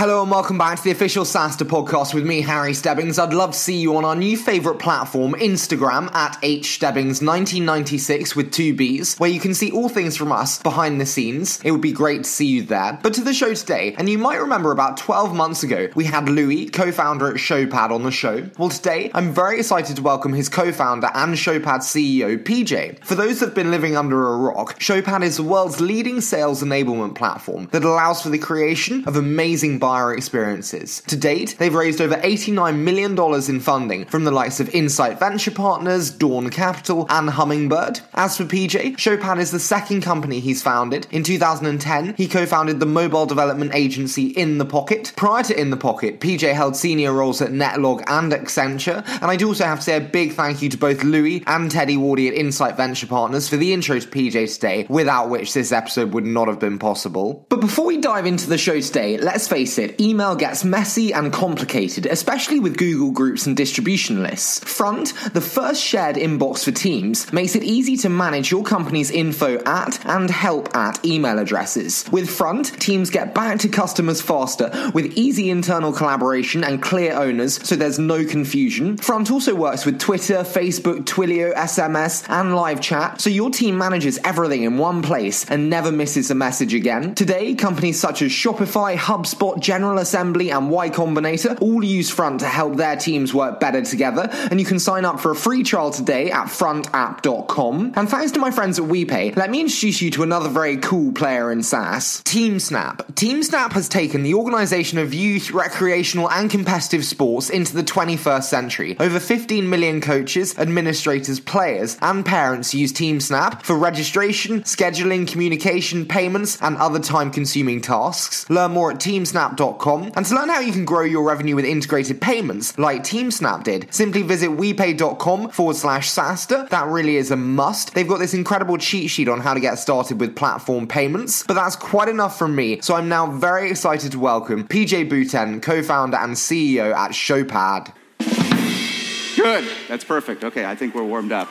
Hello and welcome back to the official SaaStr podcast with me, Harry Stebbings. I'd love to see you on our new favourite platform, Instagram, at hstebbings1996 with two Bs, where you can see all things from us behind the scenes. It would be great to see you there. But to the show today, and you might remember about 12 months ago, we had Louis, co-founder at Showpad, on the show. Well, today, I'm very excited to welcome his co-founder and Showpad CEO, PJ. For those that have been living under a rock, Showpad is the world's leading sales enablement platform that allows for the creation of amazing experiences. To date, they've raised over $89 million in funding from the likes of Insight Venture Partners, Dawn Capital, and Hummingbird. As for PJ, Showpad is the second company he's founded. In 2010, he co founded the mobile development agency In the Pocket. Prior to In the Pocket, PJ held senior roles at Netlog and Accenture, and I do also have to say a big thank you to both Louis and Teddy Wardy at Insight Venture Partners for the intro to PJ today, without which this episode would not have been possible. But before we dive into the show today, let's face face email gets messy and complicated, especially with Google Groups and distribution lists. Front, the first shared inbox for Teams, makes it easy to manage your company's info at and help at email addresses. With Front, teams get back to customers faster with easy internal collaboration and clear owners, so there's no confusion. Front also works with Twitter, Facebook, Twilio, SMS, and live chat, so your team manages everything in one place and never misses a message again. Today, companies such as Shopify, HubSpot, General Assembly, and Y Combinator all use Front to help their teams work better together, and you can sign up for a free trial today at frontapp.com. And thanks to my friends at WePay, let me introduce you to another very cool player in SaaS, TeamSnap. TeamSnap has taken the organization of youth, recreational, and competitive sports into the 21st century. Over 15 million coaches, administrators, players, and parents use TeamSnap for registration, scheduling, communication, payments, and other time consuming tasks. Learn more at TeamSnap And to learn how you can grow your revenue with integrated payments like TeamSnap did, simply visit WePay.com forward slash SaaStr. That really is a must. They've got this incredible cheat sheet on how to get started with platform payments. But that's quite enough from me. So I'm now very excited to welcome PJ Bouten, co-founder and CEO at Showpad. Good. That's perfect. Okay, I think we're warmed up.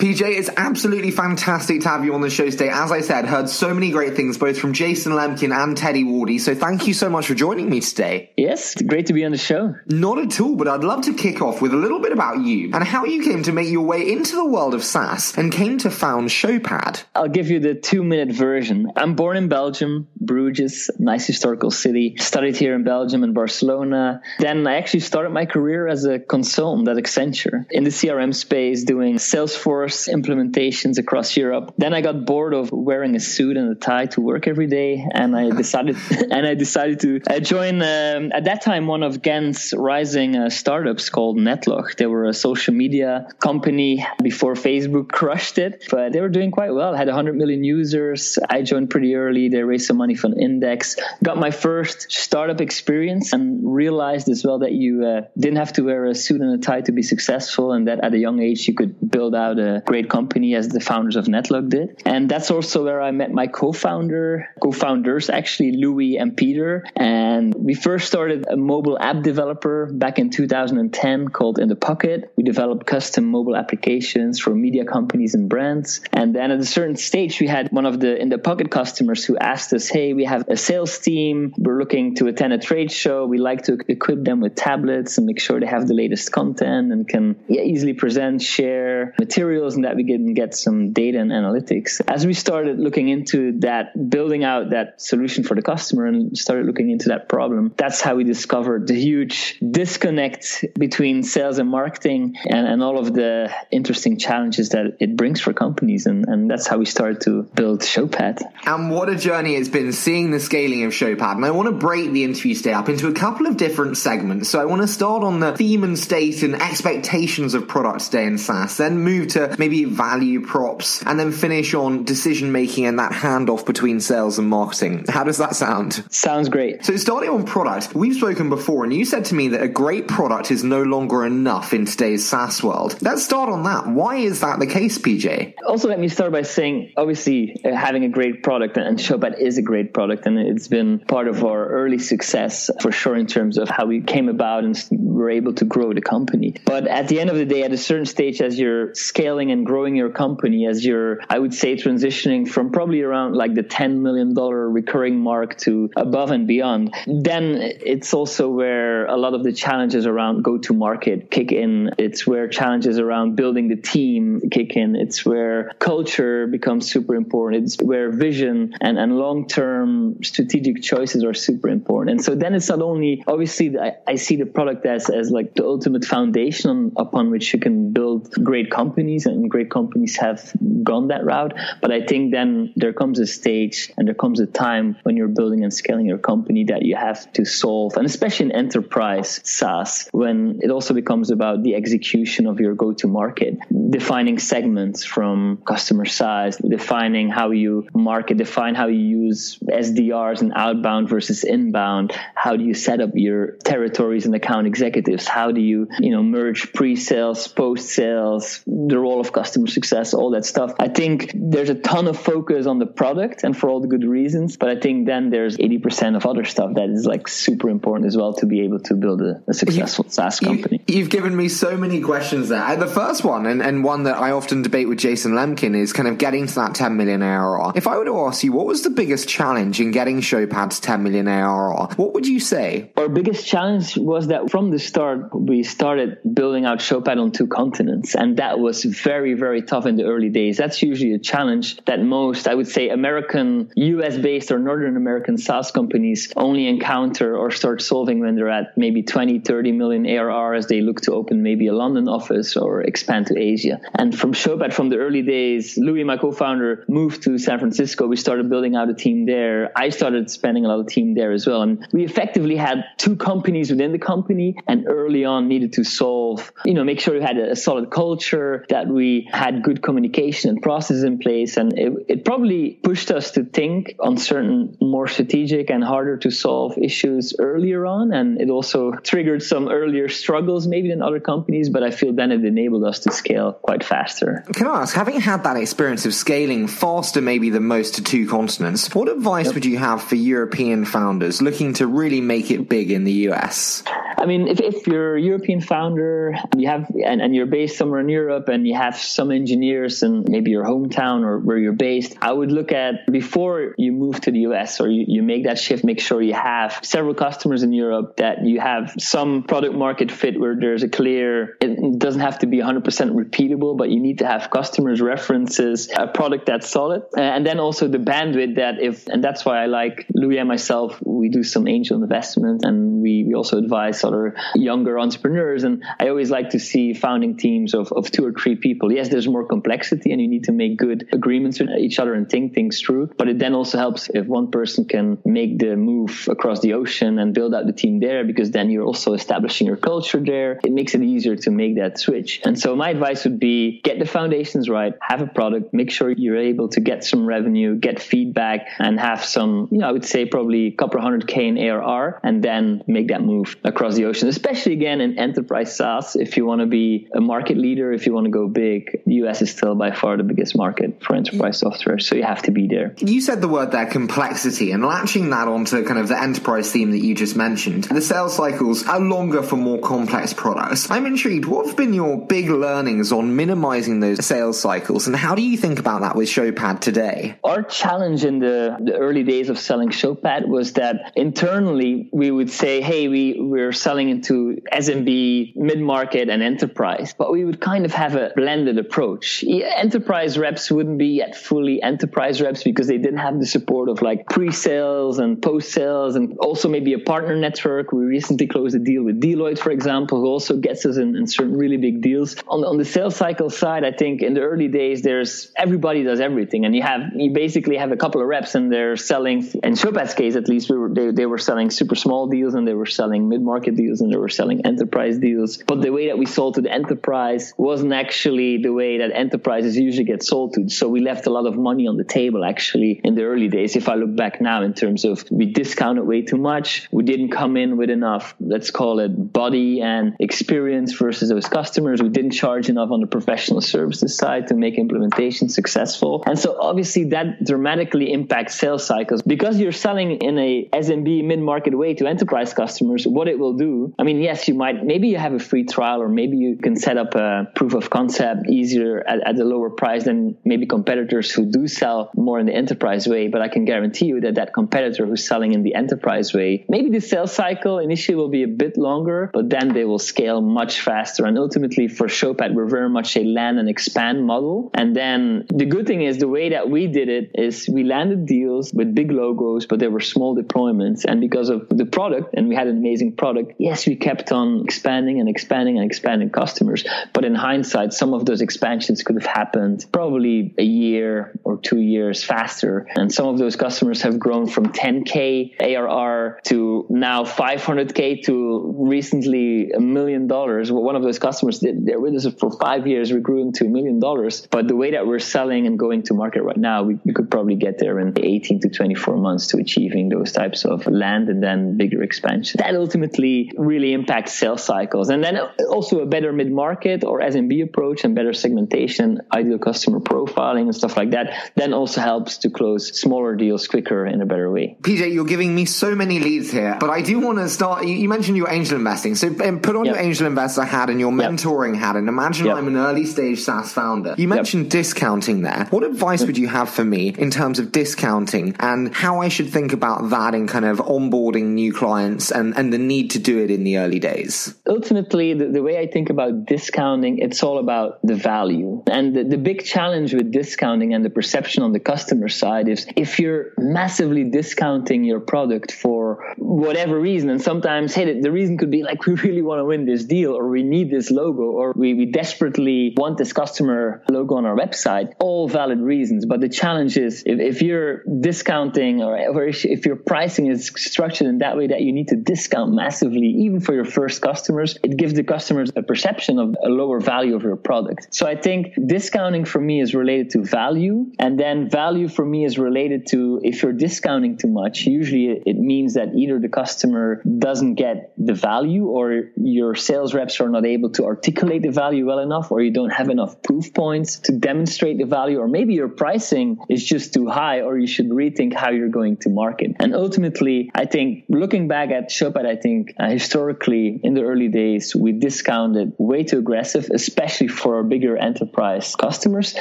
PJ, it's absolutely fantastic to have you on the show today. As I said, heard so many great things both from Jason Lemkin and Teddy Wardy. So thank you so much for joining me today. Yes, great to be on the show. Not at all, but I'd love to kick off with a little bit about you and how you came to make your way into the world of SaaS and came to found Showpad. I'll give you the two minute version. I'm born in Belgium, Bruges, nice historical city. Studied here in Belgium and Barcelona. Then I actually started my career as a consultant at Accenture in the CRM space doing Salesforce implementations across Europe. Then I got bored of wearing a suit and a tie to work every day, and I decided and I decided to uh, join um, at that time one of Ghent's rising uh, startups called Netlog. They were a social media company before Facebook crushed it, but they were doing quite well. Had 100 million users. I joined pretty early. They raised some money from Index. Got my first startup experience and realized as well that you uh, didn't have to wear a suit and a tie to be successful, and that at a young age you could build out a great company as the founders of Netlog did. And that's also where I met my co-founder, co-founders actually Louis and Peter. And we first started a mobile app developer back in 2010 called In the Pocket. We developed custom mobile applications for media companies and brands. And then at a certain stage, we had one of the In the Pocket customers who asked us, Hey, we have a sales team. We're looking to attend a trade show. We like to equip them with tablets and make sure they have the latest content and can easily present, share materials materials and that we can get some data and analytics. As we started looking into that, building out that solution for the customer and started looking into that problem, that's how we discovered the huge disconnect between sales and marketing and, and all of the interesting challenges that it brings for companies. And, and that's how we started to build Showpad. And what a journey it's been seeing the scaling of Showpad. And I want to break the interview today up into a couple of different segments. So I want to start on the theme and state and expectations of product today in SaaS, then move to maybe value props, and then finish on decision making and that handoff between sales and marketing. How does that sound? Sounds great. So, starting on product, we've spoken before, and you said to me that a great product is no longer enough in today's SaaS world. Let's start on that. Why is that the case, PJ? Also, let me start by saying obviously, uh, having a great product and Showpad is a great product, and it's been part of our early success for sure in terms of how we came about and were able to grow the company. But at the end of the day, at a certain stage, as you're scaling and growing your company, as you're, I would say, transitioning from probably around like the $10 million recurring mark to above and beyond, then it's also where a lot of the challenges around go to market kick in. It's where challenges around building the team kick in. It's where culture becomes super important. It's where vision and, and long term strategic choices are super important. And so then it's not only, obviously, I, I see the product as, as like the ultimate foundation upon which you can build great companies, great companies have gone that route. But I think then there comes a stage and there comes a time when you're building and scaling your company that you have to solve, and especially in enterprise SaaS, when it also becomes about the execution of your go to market, defining segments from customer size, defining how you market, define how you use SDRs and outbound versus inbound. How do you set up your territories and account executives? How do you, you know, merge pre-sales, post-sales, the role of customer success, all that stuff. I think there's a ton of focus on the product and for all the good reasons, but I think then there's 80% of other stuff that is like super important as well to be able to build a, a successful you, SaaS company. You, have given me so many questions there. Uh, the first one, and, and one that I often debate with Jason Lemkin, is kind of getting to that 10 million ARR. If I were to ask you, what was the biggest challenge in getting Showpad to 10 million ARR? What would you say? Our biggest challenge was that from the start, we started building out Showpad on two continents. And that was very, very very tough in the early days. That's usually a challenge that most, I would say, American, US based or Northern American SaaS companies only encounter or start solving when they're at maybe 20, 30 million ARR as they look to open maybe a London office or expand to Asia. And from Showpad, from the early days, Louis, my co-founder, moved to San Francisco. We started building out a team there. I started spending a lot of team there as well. And we effectively had two companies within the company and early on needed to solve, you know, make sure we had a solid culture, that we had good communication and processes in place. And it, it probably pushed us to think on certain more strategic and harder to solve issues earlier on. And it also triggered some earlier struggles maybe than other companies, but I feel then it enabled us to scale quite faster. Can I ask, having had that experience of scaling faster maybe than most to two continents, what advice yep. would you have for European founders looking to really make it big in the US? I mean, if, if you're a European founder, you have and, and you're based somewhere in Europe and you have some engineers in maybe your hometown or where you're based, I would look at before you move to the US or you, you make that shift, make sure you have several customers in Europe that you have some product market fit where there's a clear, it doesn't have to be 100% repeatable, but you need to have customers, references, a product that's solid. And then also the bandwidth that if, and that's why I like Louis and myself, we do some angel investment and we, we also advise other younger entrepreneurs. And I always like to see founding teams of, of two or three people. Yes, there's more complexity and you need to make good agreements with each other and think things through. But it then also helps if one person can make the move across the ocean and build out the team there because then you're also establishing your culture there. It makes it easier to make that switch. And so my advice would be get the foundations right, have a product, make sure you're able to get some revenue, get feedback and have some, you know, I would say probably a couple hundred K in ARR and then make that move across the ocean, especially again in enterprise SaaS. If you want to be a market leader, if you want to go big, the US is still by far the biggest market for enterprise software. So you have to be there. You said the word there, complexity, and latching that onto kind of the enterprise theme that you just mentioned. The sales cycles are longer for more complex products. I'm intrigued. What have been your big learnings on minimizing those sales cycles, and how do you think about that with Showpad today? Our challenge in the, the early days of selling Showpad was that internally we would say, hey, we, we're selling into SMB, mid market, and enterprise. But we would kind of have a blended approach. Enterprise reps wouldn't be yet fully enterprise reps because they didn't have the support of like pre sales and post sales and also maybe a partner network. We recently closed a deal with Deloitte, for example, who also gets us in, in certain really big deals. On, on the sales cycle side, I think in the early days, there's everybody does everything. And you have, you basically have a couple of reps and they're selling, in Showpad's case at least, we were, they, they were selling super small deals and they were selling mid market deals and they were selling enterprise deals. But the way that we sold to the enterprise wasn't actually the way that enterprises usually get sold to. So we left a lot of money on the table actually in the early days. If I look back now in terms of we discounted way too much, we didn't come in with enough, let's call it body and experience versus those customers. We didn't charge enough on the professional services side to make implementation successful. And so obviously that dramatically impacts sales cycles because you're selling in a SMB mid market way to enterprise customers. What it will do. I mean, yes, you might, maybe you have a free trial or maybe you can set up a proof of concept easier at, at a lower price than maybe competitors who do sell more in the enterprise way. But I can guarantee you that that competitor who's selling in the enterprise way, maybe the sales cycle initially will be a bit longer, but then they will scale much faster. And ultimately for Showpad, we're very much a land and expand model. And then the good thing is the way that we did it is we landed deals with big logos, but they were small deployments. And because of the product, and we had an amazing product, yes, we kept on expanding and expanding and expanding customers. But in hindsight, some of those expansions could have happened probably a year or two years faster. And some of those customers have grown from 10K ARR to now 500K to recently a million dollars. One of those customers, they're with us for five years. We grew into a million dollars. But the way that we're selling and going to market right now, we, we could probably get there in 18 to 24 months to achieving those types of land and then bigger expansion. That ultimately really impacts sales cycles. And then also a better mid market or SMB approach and better segmentation, ideal customer profiling and stuff like that, then also helps to close smaller deals quicker in a better way. PJ, you're giving me so many leads here, but I do want to start. You mentioned your angel investing. So um, put on yep. your angel investor hat and your mentoring yep. hat and imagine yep. I'm an early stage SaaS founder. You mentioned discounting there. What advice would you have for me in terms of discounting and how I should think about that in kind of onboarding new clients and, and the need to do it in the early days? Ultimately, the, the way I think about discounting, it's all about the value. And the, the big challenge with discounting and the perception on the customer side is if you're massively discounting your product for whatever reason, and sometimes, hey, the, reason could be like we really want to win this deal or we need this logo or we, we desperately want this customer logo on our website, all valid reasons. But the challenge is if, if you're discounting or, or if your pricing is structured in that way that you need to discount massively, even for your first customers, it gives the customers a perception of a lower value of your product. So I think discounting for me is related to value. And then value for me is related to if you're discounting too much, usually it means that either the customer doesn't get the value or your sales reps are not able to articulate the value well enough or you don't have enough proof points to demonstrate the value or maybe your pricing is just too high or you should rethink how you're going to market. And ultimately, I think looking back at Showpad, I think uh, historically in the early days, we discounted way too aggressive, especially for our bigger enterprise customers.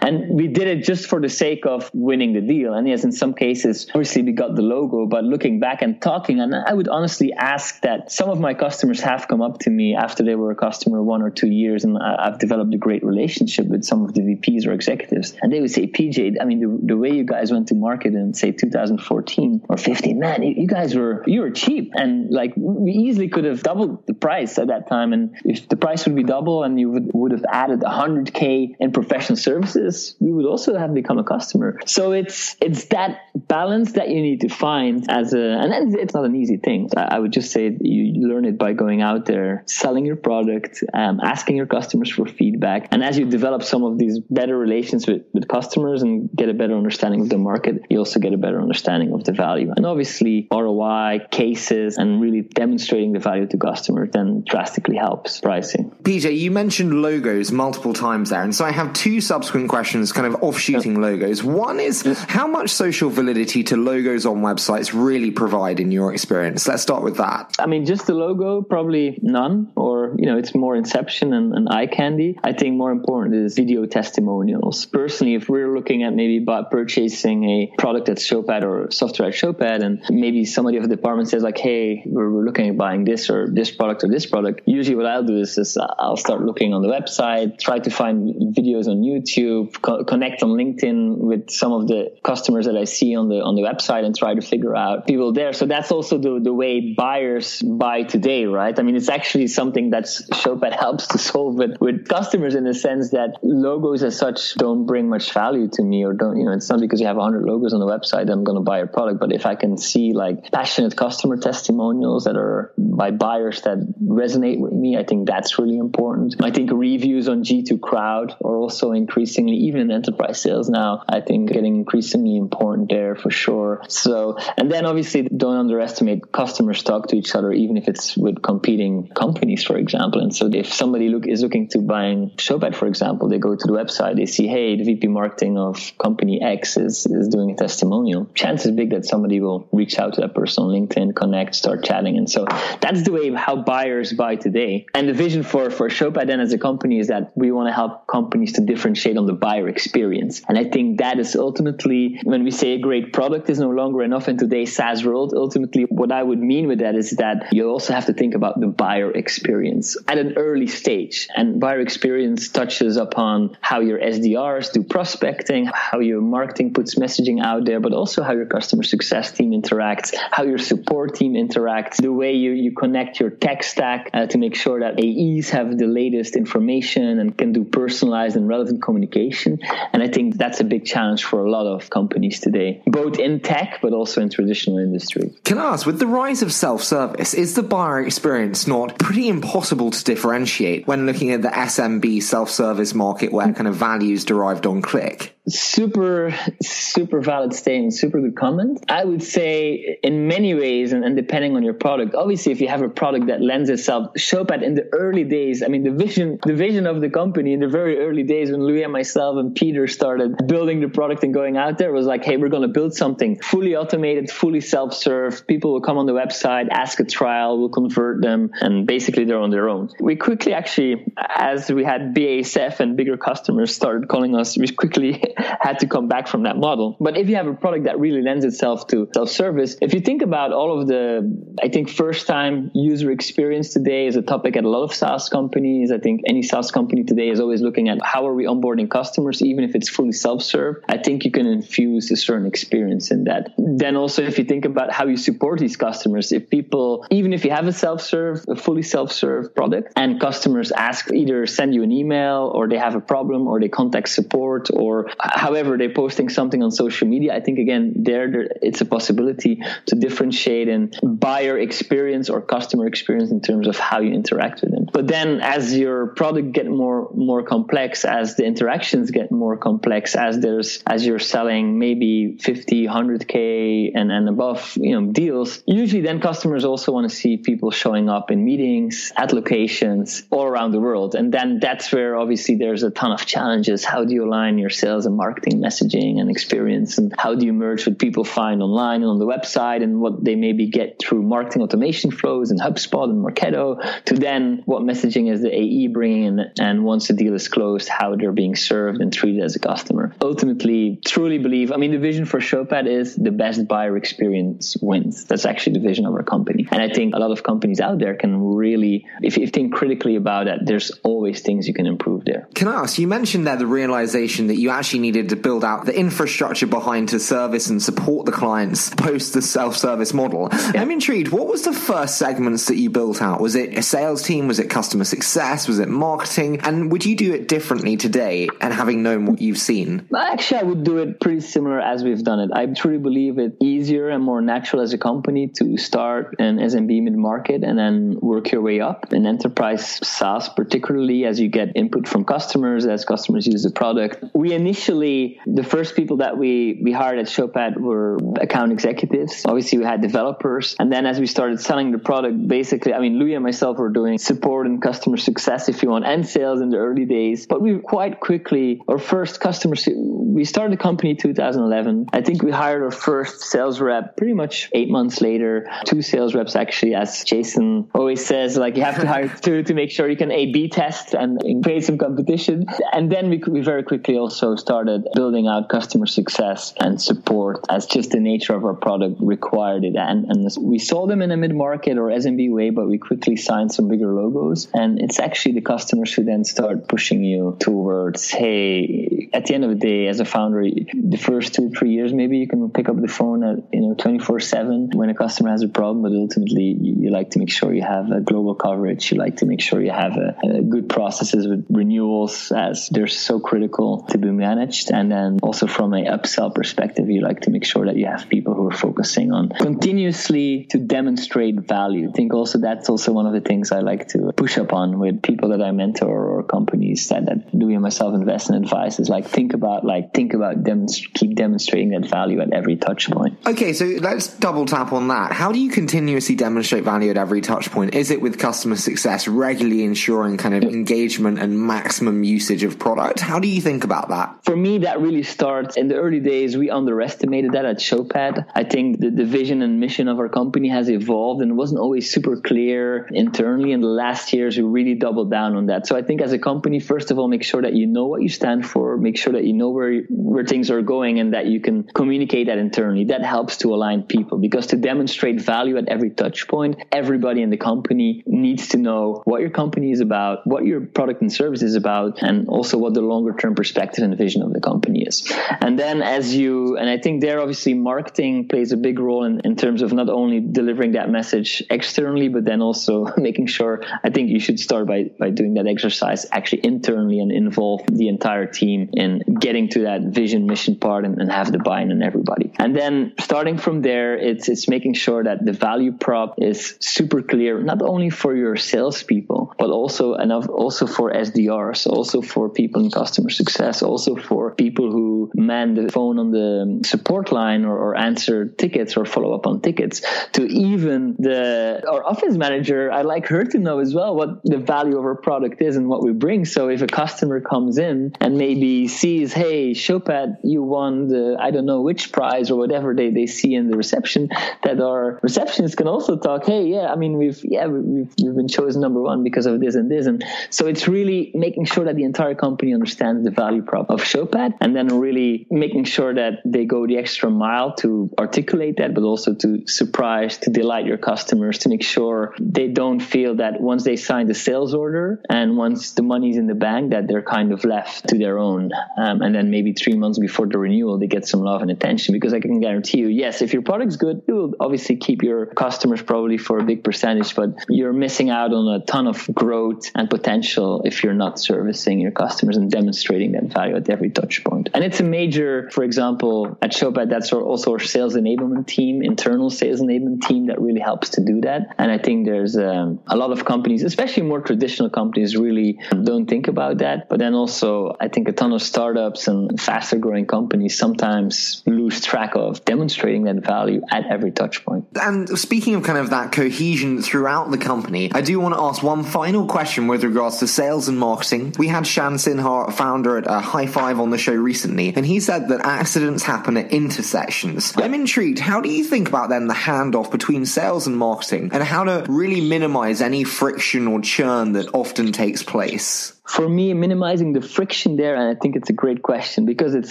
And we did it just for the sake of winning the deal. And yes, in some cases, obviously we got the logo, but looking back and talking, and I would honestly ask that some of my customers have come up to me after they were a customer one or two years, and I've developed a great relationship with some of the VPs or executives. And they would say, PJ, I mean, the, the way you guys went to market in say 2014 or 15, man, you, guys were, you were cheap. And like we easily could have doubled the price at that time. And if the price would be double and you would, would have added 100K in professional services, we would also have become a customer. So it's, it's that balance that you need to find as a, and it's not an easy thing. I would just say you learn it by going out there, selling your product, um, asking your customers for feedback. And as you develop some of these better relations with, with customers and get a better understanding of the market, you also get a better understanding of the value. And obviously ROI, cases, and really demonstrating the value to customers then drastically helps pricing. PJ, you mentioned logos multiple times there. And so I have two subsequent questions kind of offshooting logos. One is how much social validity to logos on websites really provide in your experience? Let's start with that. I mean, just the logo, probably none, or, you know, it's more inception and, and eye candy. I think more important is video testimonials. Personally, if we're looking at maybe purchasing a product at Showpad or software at Showpad, and maybe somebody of the department says like, "Hey, we're, we're looking at buying this or this product or this product," usually what I'll do is, is I'll start looking on the website, try to find videos on YouTube, co- connect on LinkedIn with some of the customers that I see on the on the website, and try to figure out people there. So that's also the the way buyers buy today, right? I mean, it's actually something that's Showpad helps to solve with with customers in the sense that logos as such don't bring much value to me, or don't you know? It's not because you have 100 logos on the website I'm going to buy a product, but if I can see like passionate customer testimonials that are by buyers that resonate with me, I think that's really important. I think reviews on G2 Crowd are also increasingly, even in enterprise sales now, I think getting increasingly important there for sure. So, and then obviously don't underestimate customers talk to each other, even if it's with competing companies, for example. And so if somebody look is looking to buying Showpad, for example, they go to the website, they see, hey, the VP marketing of company X is, is doing a testimonial. Chances big that somebody will reach out to that person on LinkedIn, connect, start chatting. And so that's the way how buyers buy today. And the vision for, for Showpad then as a company is that we want to help companies to differentiate on the buyer experience. And I think that is ultimately when we say a great product is no longer enough in today's SaaS world, ultimately what I would mean with that is that you also have to think about the buyer experience at an early stage. And buyer experience touches upon how your SDRs do prospecting, how your marketing puts messaging out there, but also how your customer success team interacts, how your support team interacts, the way you, you connect your tech stack uh, to make sure that AEs have the latest information and can do personalized and relevant communication. And I think that's a big challenge for a lot of companies today, both in tech, but also in traditional industry. Can I ask, with the rise of self service, is the buyer experience not pretty impossible to differentiate when looking at the SMB self service market where kind of values derived on click? Super super valid statement super good comment. I would say in many ways and, and, depending on your product obviously if you have a product that lends itself showpad in the early days i mean the vision the vision of the company in the very early days when louis and myself and peter started building the product and going out there was like hey we're going to build something fully automated fully self-serve. People will come on the website ask a trial we'll convert them and basically they're on their own. We quickly actually as we had basf and bigger customers started calling us we quickly had to come back from that model. But if you have a product that really lends itself to self-service, if you think about all of the, I think first time user experience today is a topic at a lot of SaaS companies. I think any SaaS company today is always looking at how are we onboarding customers, even if it's fully self-serve. I think you can infuse a certain experience in that. Then also, if you think about how you support these customers, if people, even if you have a self-serve, a fully self-serve product and customers ask either send you an email or they have a problem or they contact support or however they're posting something on social media i think again there, there it's a possibility to differentiate in buyer experience or customer experience in terms of how you interact with them. But then as your product get more more complex as the interactions get more complex as there's as you're selling maybe 50 100k and and above you know deals usually then customers also want to see people showing up in meetings at locations all around the world. And then that's where obviously there's a ton of challenges. How do you align your sales and marketing messaging and experience and how do you merge what people find online and on the website and what they maybe get through marketing automation flows and HubSpot and Marketo to then what messaging is the AE bringing in and once the deal is closed, how they're being served and treated as a customer. Ultimately, truly believe, I mean, the vision for Showpad is the best buyer experience wins. That's actually the vision of our company. And I think a lot of companies out there can really, if you think critically about it, there's always things you can improve there. Can I ask, you mentioned there the realization that you actually needed to build out the infrastructure behind to service and support the clients post the self-service model. Yeah. I'm intrigued. What was the first segments that you built out? Was it a sales team? Was it customer success? Was it marketing? And would you do it differently today and having known what you've seen? Actually, I would do it pretty similar as we've done it. I truly believe it easier and more natural as a company to start an SMB mid market and then work your way up in enterprise SaaS, particularly as you get input from customers, as customers use the product. We initially initially, the first people that we, we hired at Showpad were account executives. Obviously, we had developers. And then as we started selling the product, basically, I mean, Louis and myself were doing support and customer success, if you want, and sales in the early days. But we quite quickly, our first customers, we started the company 2011. I think we hired our first sales rep pretty much eight months later, two sales reps actually, as Jason always says, like you have to hire two to make sure you can A B test and create some competition. And then we, we very quickly also started started building out customer success and support as just the nature of our product required it. And, and we saw them in a mid market or SMB way, but we quickly signed some bigger logos. And it's actually the customers who then start pushing you towards, hey, at the end of the day, as a founder, the first two, three years, maybe you can pick up the phone at, you know, 24 seven when a customer has a problem, but ultimately you, like to make sure you have a global coverage. You like to make sure you have a, a good processes with renewals as they're so critical to be managed And then also from a upsell perspective, you like to make sure that you have people who are focusing on continuously to demonstrate value. I think also that's also one of the things I like to push upon with people that I mentor or companies that, that and myself invest in advice is like think about like think about demonst- keep demonstrating that value at every touch point. Okay, so let's double tap on that. How do you continuously demonstrate value at every touch point? Is it with customer success, regularly ensuring kind of engagement and maximum usage of product? How do you think about that? For me, that really starts in the early days. We underestimated that at Showpad. I think the, the vision and mission of our company has evolved and wasn't always super clear internally. In the last years, we really doubled down on that. So I think as a company, first of all, make sure that you know what you stand for, make sure that you know where where things are going, and that you can communicate that internally. That helps to align people because to demonstrate value at every touch point, everybody in the company needs to know what your company is about, what your product and service is about, and also what the longer term perspective and vision of the company is. And then as you, and I think there obviously marketing plays a big role in, in terms of not only delivering that message externally, but then also making sure, I think you should start by, by doing that exercise actually internally and involve the entire team in getting to that vision mission part and, and have the buy-in in everybody. And then starting from there, it's, it's making sure that the value prop is super clear, not only for your salespeople, but also enough, also for SDRs, also for people in customer success, also for people who man the phone on the support line or, or answer tickets or follow up on tickets to even the our office manager. I like her to know as well what the value of our product is and what we bring. So if a customer comes in and maybe sees, hey, Showpad, you won the I don't know which prize or whatever they, they see in the reception, that our receptionist can also talk, hey, yeah, I mean we've yeah we've, we've been chosen number one because of this and this, and so it's really making sure that the entire company understands the value prop of Showpad, and then really making sure that they go the extra mile to articulate that, but also to surprise, to delight your customers, to make sure they don't feel that once they sign the sales order and once the money's in the bank, that they're kind of left to their own, um, and then maybe three months before the renewal, they get some love and attention. Because I can guarantee you, yes, if your product's good, you will obviously keep your customers probably for a big percentage, but you're missing out on a ton of growth and potential if you're not servicing your customers and demonstrating that value at every touch point. And it's major, for example, at Showpad, that's also our sales enablement team, internal sales enablement team that really helps to do that. And I think there's um, a lot of companies, especially more traditional companies, really don't think about that. But then also, I think a ton of startups and faster growing companies sometimes lose track of demonstrating that value at every touch point. And speaking of kind of that cohesion throughout the company, I do want to ask one final question with regards to sales and marketing. We had Shan Sinha, founder at uh, Highfive, on the show recently, and he said that accidents happen at intersections. I'm intrigued. How do you think about then the handoff between sales and marketing and how to really minimize any friction or churn that often takes place? For me, minimizing the friction there, and I think it's a great question because it's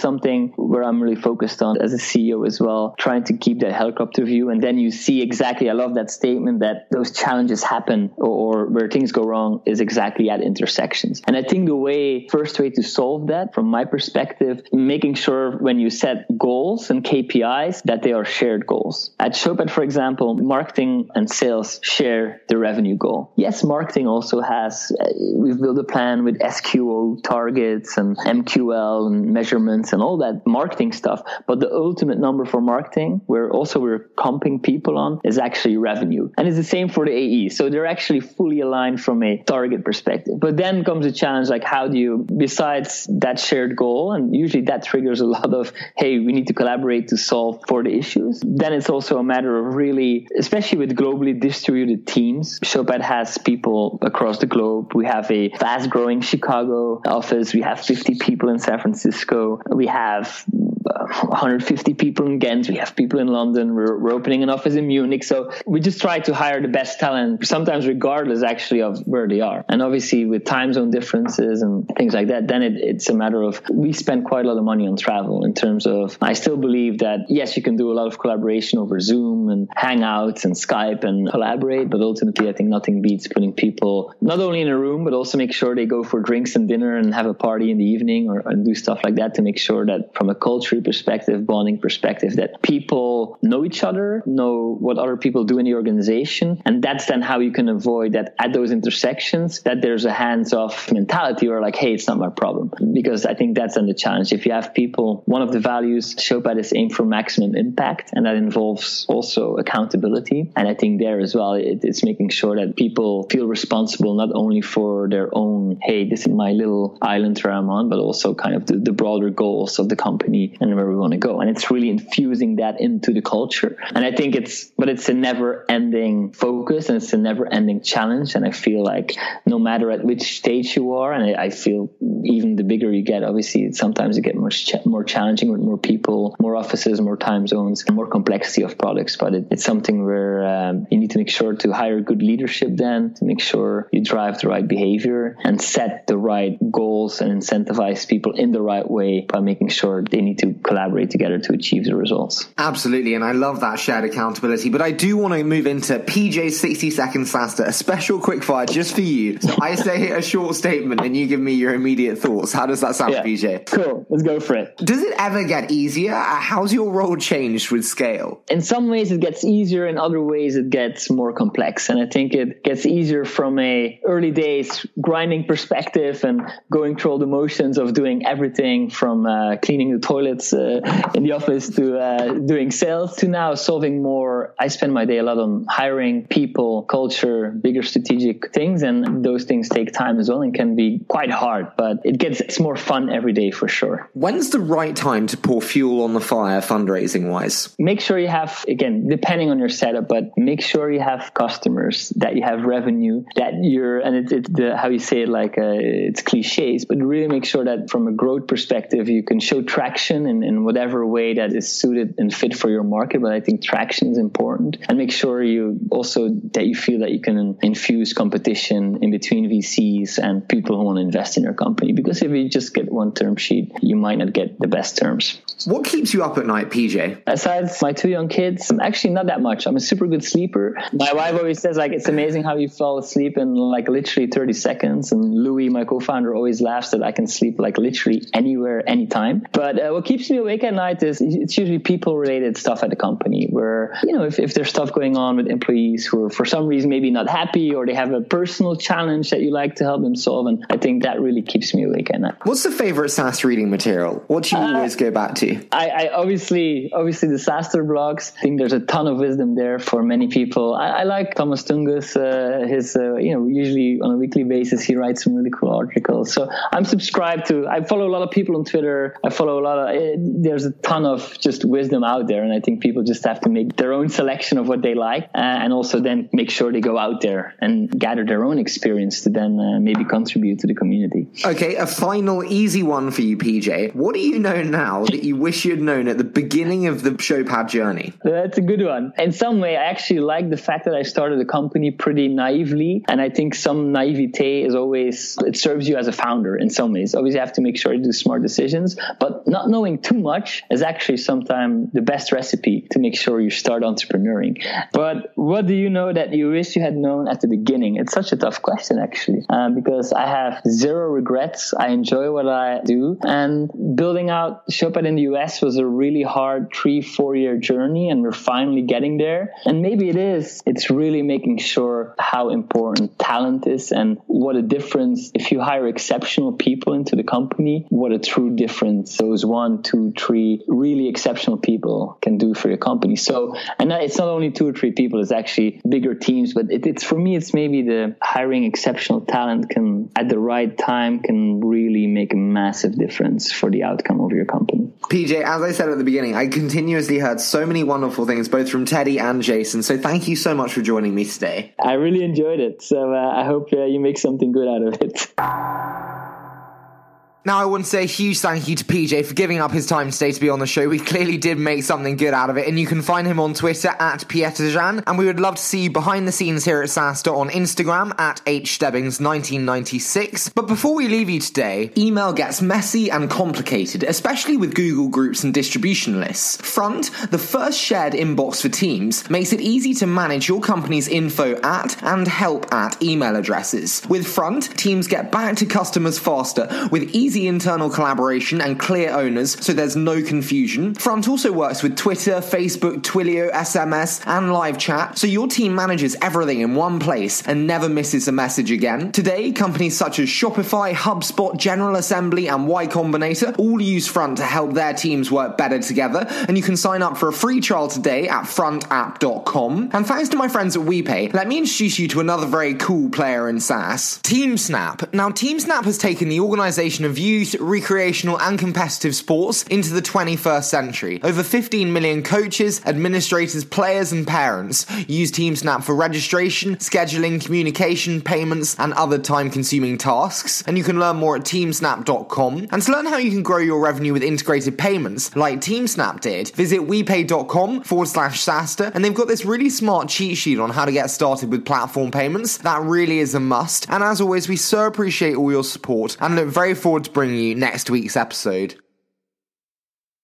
something where I'm really focused on as a CEO as well, trying to keep that helicopter view. And then you see exactly, I love that statement that those challenges happen or, or where things go wrong is exactly at intersections. And I think the way, first way to solve that from my perspective, making sure when you set goals and KPIs that they are shared goals. At Showpad, for example, marketing and sales share the revenue goal. Yes, marketing also has, uh, we've built a plan with SQO targets and MQL and measurements and all that marketing stuff. But the ultimate number for marketing, where also we're comping people on, is actually revenue. And it's the same for the AE. So they're actually fully aligned from a target perspective. But then comes a challenge like how do you, besides that shared goal, and usually that triggers a lot of, hey, we need to collaborate to solve for the issues. Then it's also a matter of really, especially with globally distributed teams, Showpad has people across the globe. We have a fast growing growing Chicago office. We have 50 people in San Francisco. We have 150 people in Ghent. We have people in London. We're, we're, opening an office in Munich. So we just try to hire the best talent, sometimes regardless actually of where they are. And obviously with time zone differences and things like that, then it, it's a matter of we spend quite a lot of money on travel in terms of, I still believe that yes, you can do a lot of collaboration over Zoom and Hangouts and Skype and collaborate, but ultimately I think nothing beats putting people not only in a room, but also make sure they go for drinks and dinner and have a party in the evening or and do stuff like that to make sure that from a culture perspective, bonding perspective, that people know each other, know what other people do in the organization. And that's then how you can avoid that at those intersections, that there's a hands off mentality or like, hey, it's not my problem. Because I think that's then the challenge. If you have people, one of the values Showpad is aim for maximum impact, and that involves also accountability. And I think there as well, it, it's making sure that people feel responsible not only for their own, hey, this is my little island where I'm on, but also kind of the, the broader goals of the company and where we want to go. And it's really infusing that into the culture. And I think it's, but it's a never ending focus and it's a never ending challenge. And I feel like no matter at which stage you are, and I, feel even the bigger you get, obviously sometimes you get more, more challenging with more people, more offices, more time zones, more complexity of products. But it, it's something where um, you need to make sure to hire good leadership then to make sure you drive the right behavior and set the right goals and incentivize people in the right way by making sure they need to collaborate together to achieve the results. Absolutely. And I love that shared accountability. But I do want to move into PJ's 60 seconds SaaStr, a special quick fire just for you. So I say a short statement and you give me your immediate thoughts. How does that sound, yeah. PJ? Cool. Let's go for it. Does it ever get easier? How's your role changed with scale? In some ways, it gets easier. In other ways, it gets more complex. And I think it gets easier from a early days grinding perspective and going through all the motions of doing everything from uh, cleaning the toilets uh, in the office to uh, doing sales to now solving more. I spend my day a lot on hiring people, culture, bigger strategic things, and those things take time as well and can be quite hard. But it gets it's more fun every day for sure. When's the right time to pour fuel on the fire fundraising wise? Make sure you have again depending on your setup, but make sure you have customers that you have revenue that you're and it's, the, how you say it like uh, it's cliches, but really make sure that from a growth perspective you can show traction in, in whatever way that is suited and fit for your market. But I think traction is important and make sure you also that you feel that you can infuse competition in between VCs and people who want to invest in your company. Because if you just get one term sheet, you might not get the best terms. What keeps you up at night, PJ? Aside my two young kids, I'm actually not that much. I'm a super good sleeper. My wife always says like it's amazing how you fall asleep in like literally 30 seconds. And Louis, my co-founder, always laughs that I can sleep like literally anywhere, anytime. But uh, what keeps me awake at night is it's usually people related stuff at the company where, you know, if, if there's stuff going on with employees who are for some reason maybe not happy or they have a personal challenge that you like to help them solve. And I think that really keeps me awake at night. What's the favorite SaaS reading material? What do you uh, always go back to? I, I, obviously, obviously the SaaStr blogs. I think there's a ton of wisdom there for many people. I, I like Thomas Tunguz, uh, his, uh, you know, usually on a weekly basis, he writes some really cool articles. So I'm subscribed to, I follow a lot of people on Twitter. I follow a lot of, there's a ton of just wisdom out there. And I think people just have to make their own selection of what they like uh, and also then make sure they go out there and gather their own experience to then uh, maybe contribute to the community. Okay, a final easy one for you, PJ. What do you know now that you wish you'd known at the beginning of the Showpad journey? That's a good one. In some way, I actually like the fact that I started the company pretty naively. And I think some naivete is always, it serves you as a founder in some ways. Obviously, you have to make sure you do smart decisions, but not knowing too much is actually sometimes the best recipe to make sure you start entrepreneuring. But what do you know that you wish you had known at the beginning? It's such a tough question, actually, um, because I have zero regrets. I enjoy what I do. And building out Showpad in the US was a really hard three, four year journey, and we're finally getting there. And maybe it is. It's really making sure how important talent is and what a difference if you hire exceptional people into the company, what a true difference those one, two, three really exceptional people can do for your company. So, and it's not only two or three people, it's actually bigger teams, but it, it's for me, it's maybe the hiring exceptional talent can at the right time can really make a massive difference for the outcome of your company. PJ, as I said at the beginning, I continuously heard so many wonderful things, both from Teddy and Jason. So thank you so much for joining me today. I really enjoyed it. So uh, I hope uh, you make something good out of it. Now, I want to say a huge thank you to PJ for giving up his time today to be on the show. We clearly did make something good out of it, and you can find him on Twitter at Pieterjan. And we would love to see you behind the scenes here at SaaStr on Instagram at hstebbings1996. But before we leave you today, email gets messy and complicated, especially with Google Groups and distribution lists. Front, the first shared inbox for Teams, makes it easy to manage your company's info at and help at email addresses. With Front, teams get back to customers faster with easy easy internal collaboration and clear owners so there's no confusion. Front also works with Twitter, Facebook, Twilio, SMS, and live chat so your team manages everything in one place and never misses a message again. Today, companies such as Shopify, HubSpot, General Assembly, and Y Combinator all use Front to help their teams work better together, and you can sign up for a free trial today at frontapp.com. And thanks to my friends at WePay, let me introduce you to another very cool player in SaaS, TeamSnap. Now, TeamSnap has taken the organization of youth, recreational, and competitive sports into the 21st century. Over 15 million coaches, administrators, players, and parents use TeamSnap for registration, scheduling, communication, payments, and other time consuming tasks. And you can learn more at teamsnap.com. And to learn how you can grow your revenue with integrated payments, like TeamSnap did, visit wepay.com forward slash SaaStr. And they've got this really smart cheat sheet on how to get started with platform payments. That really is a must. And as always, we so appreciate all your support and look very forward to bringing you next week's episode.